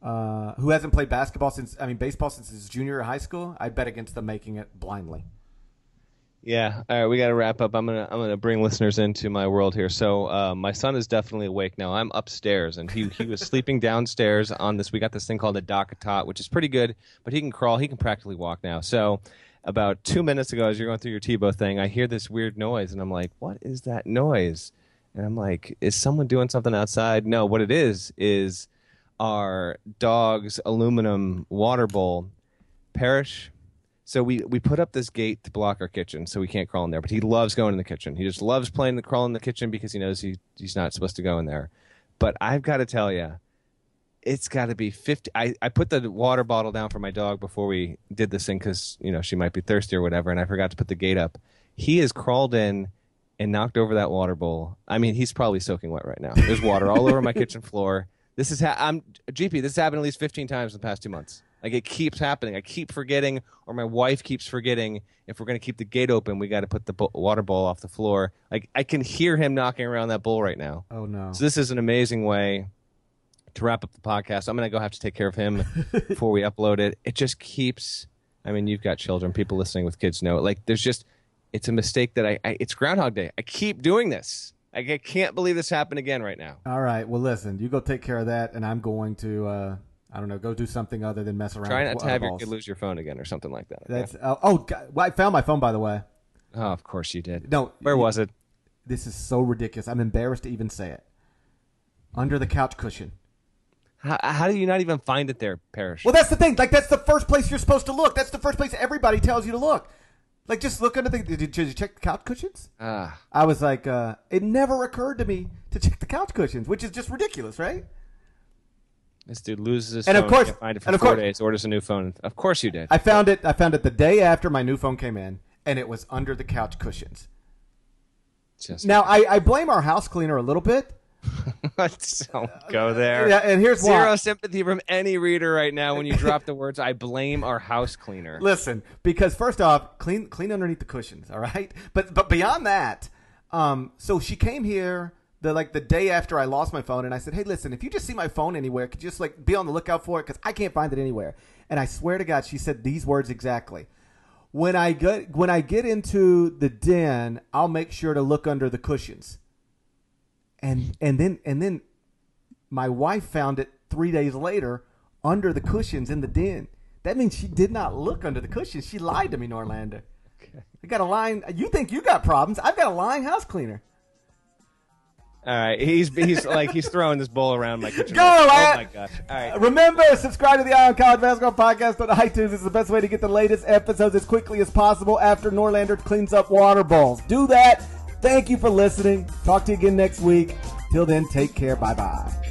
Uh, who hasn't played basketball since I mean baseball since his junior high school? I bet against them making it blindly. Yeah. All right, we got to wrap up. I'm gonna I'm gonna bring listeners into my world here. So uh, my son is definitely awake now. I'm upstairs, and he he was sleeping downstairs on this. We got this thing called a DockATot, which is pretty good, but he can crawl. He can practically walk now. So about two minutes ago, as you're going through your Tebow thing, I hear this weird noise, and I'm like, "What is that noise?" And I'm like, "Is someone doing something outside?" No, what it is is our dog's aluminum water bowl. perish. so we we put up this gate to block our kitchen, so we can't crawl in there. But he loves going in the kitchen. He just loves playing the crawl in the kitchen because he knows he he's not supposed to go in there. But I've got to tell you, it's got to be fifty. I I put the water bottle down for my dog before we did this thing because you know she might be thirsty or whatever, and I forgot to put the gate up. He has crawled in and knocked over that water bowl. I mean, he's probably soaking wet right now. There's water all over my kitchen floor. This is ha- I'm GP. This has happened at least 15 times in the past two months. Like it keeps happening. I keep forgetting, or my wife keeps forgetting. If we're going to keep the gate open, we got to put the bo- water bowl off the floor. Like I can hear him knocking around that bowl right now. Oh no! So this is an amazing way to wrap up the podcast. I'm going to go have to take care of him before we upload it. It just keeps. I mean, you've got children. People listening with kids know. Like there's just. It's a mistake that I, I. It's Groundhog Day. I keep doing this. I can't believe this happened again right now. All right. Well, listen. You go take care of that, and I'm going to. Uh I don't know. Go do something other than mess around. Try not with to have your kid lose your phone again or something like that. That's uh, oh. God, well, I found my phone by the way. Oh, of course you did. No, where was it? This is so ridiculous. I'm embarrassed to even say it. Under the couch cushion. How, how do you not even find it there, Parrish? Well, that's the thing. Like that's the first place you're supposed to look. That's the first place everybody tells you to look. Like just look under the. Did you, did you check the couch cushions? Ah. I was like, uh, it never occurred to me to check the couch cushions, which is just ridiculous, right? This dude loses his and phone. Of course, can't find it for and of four course, days. Orders a new phone. Of course you did. I found it. I found it the day after my new phone came in, and it was under the couch cushions. Just now I, I blame our house cleaner a little bit. Don't go there. Yeah, and here's zero why. sympathy from any reader right now when you drop the words "I blame our house cleaner." Listen, because first off, clean clean underneath the cushions, all right. But but beyond that, um, so she came here the like the day after I lost my phone, and I said, "Hey, listen, if you just see my phone anywhere, could you just like be on the lookout for it because I can't find it anywhere." And I swear to God, she said these words exactly. When I get when I get into the den, I'll make sure to look under the cushions. And and then and then my wife found it three days later under the cushions in the den. That means she did not look under the cushions. She lied to me, Norlander. Okay. I got a lying. You think you got problems? I've got a lying house cleaner. All right, he's he's like he's throwing this bowl around my kitchen. Go! Oh I, my gosh! All right. Remember, subscribe to the Eye on College Basketball Podcast on iTunes. It's the best way to get the latest episodes as quickly as possible after Norlander cleans up water bowls. Do that. Thank you for listening. Talk to you again next week. Till then, take care. Bye bye.